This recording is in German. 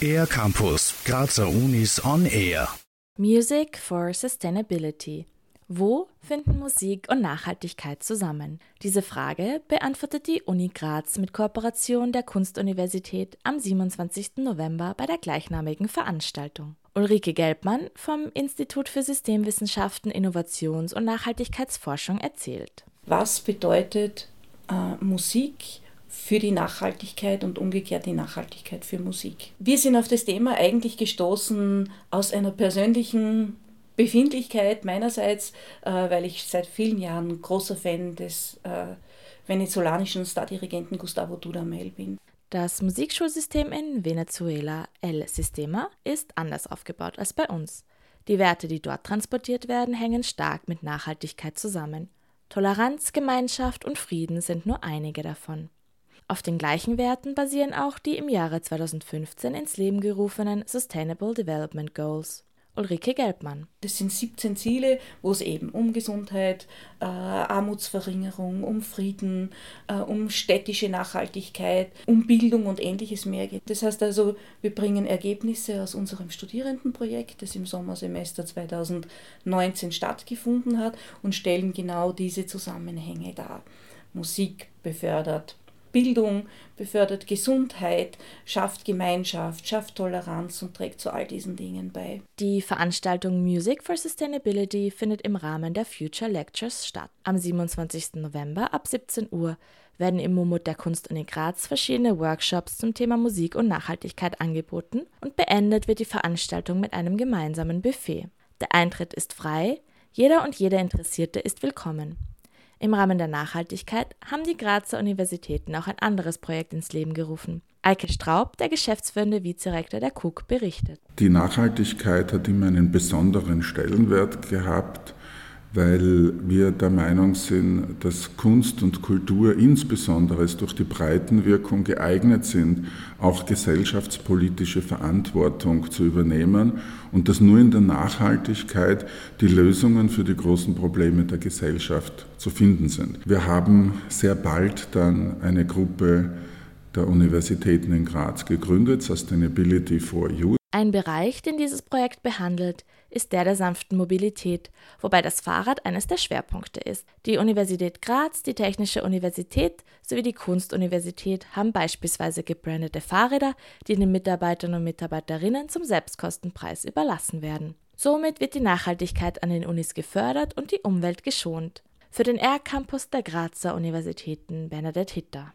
Air Campus, Grazer Unis on Air. Music for Sustainability. Wo finden Musik und Nachhaltigkeit zusammen? Diese Frage beantwortet die Uni Graz mit Kooperation der Kunstuniversität am 27. November bei der gleichnamigen Veranstaltung. Ulrike Gelbmann vom Institut für Systemwissenschaften, Innovations- und Nachhaltigkeitsforschung erzählt. Was bedeutet äh, Musik für die Nachhaltigkeit und umgekehrt die Nachhaltigkeit für Musik. Wir sind auf das Thema eigentlich gestoßen aus einer persönlichen Befindlichkeit meinerseits, äh, weil ich seit vielen Jahren großer Fan des äh, venezolanischen Stardirigenten Gustavo Dudamel bin. Das Musikschulsystem in Venezuela, El Sistema, ist anders aufgebaut als bei uns. Die Werte, die dort transportiert werden, hängen stark mit Nachhaltigkeit zusammen. Toleranz, Gemeinschaft und Frieden sind nur einige davon. Auf den gleichen Werten basieren auch die im Jahre 2015 ins Leben gerufenen Sustainable Development Goals. Ulrike Gelbmann. Das sind 17 Ziele, wo es eben um Gesundheit, äh, Armutsverringerung, um Frieden, äh, um städtische Nachhaltigkeit, um Bildung und ähnliches mehr geht. Das heißt also, wir bringen Ergebnisse aus unserem Studierendenprojekt, das im Sommersemester 2019 stattgefunden hat und stellen genau diese Zusammenhänge dar. Musik befördert Bildung, befördert Gesundheit, schafft Gemeinschaft, schafft Toleranz und trägt zu all diesen Dingen bei. Die Veranstaltung Music for Sustainability findet im Rahmen der Future Lectures statt. Am 27. November ab 17 Uhr werden im Mumut der Kunstuni Graz verschiedene Workshops zum Thema Musik und Nachhaltigkeit angeboten und beendet wird die Veranstaltung mit einem gemeinsamen Buffet. Der Eintritt ist frei, jeder und jede Interessierte ist willkommen. Im Rahmen der Nachhaltigkeit haben die Grazer Universitäten auch ein anderes Projekt ins Leben gerufen. Eike Straub, der geschäftsführende Vizerektor der KUK, berichtet. Die Nachhaltigkeit hat immer einen besonderen Stellenwert gehabt weil wir der Meinung sind, dass Kunst und Kultur insbesondere durch die Breitenwirkung geeignet sind, auch gesellschaftspolitische Verantwortung zu übernehmen und dass nur in der Nachhaltigkeit die Lösungen für die großen Probleme der Gesellschaft zu finden sind. Wir haben sehr bald dann eine Gruppe der Universitäten in Graz gegründet, Sustainability for Youth. Ein Bereich, den dieses Projekt behandelt, ist der der sanften Mobilität, wobei das Fahrrad eines der Schwerpunkte ist. Die Universität Graz, die Technische Universität sowie die Kunstuniversität haben beispielsweise gebrandete Fahrräder, die den Mitarbeitern und Mitarbeiterinnen zum Selbstkostenpreis überlassen werden. Somit wird die Nachhaltigkeit an den Unis gefördert und die Umwelt geschont. Für den R-Campus der Grazer Universitäten Bernadette Hitter.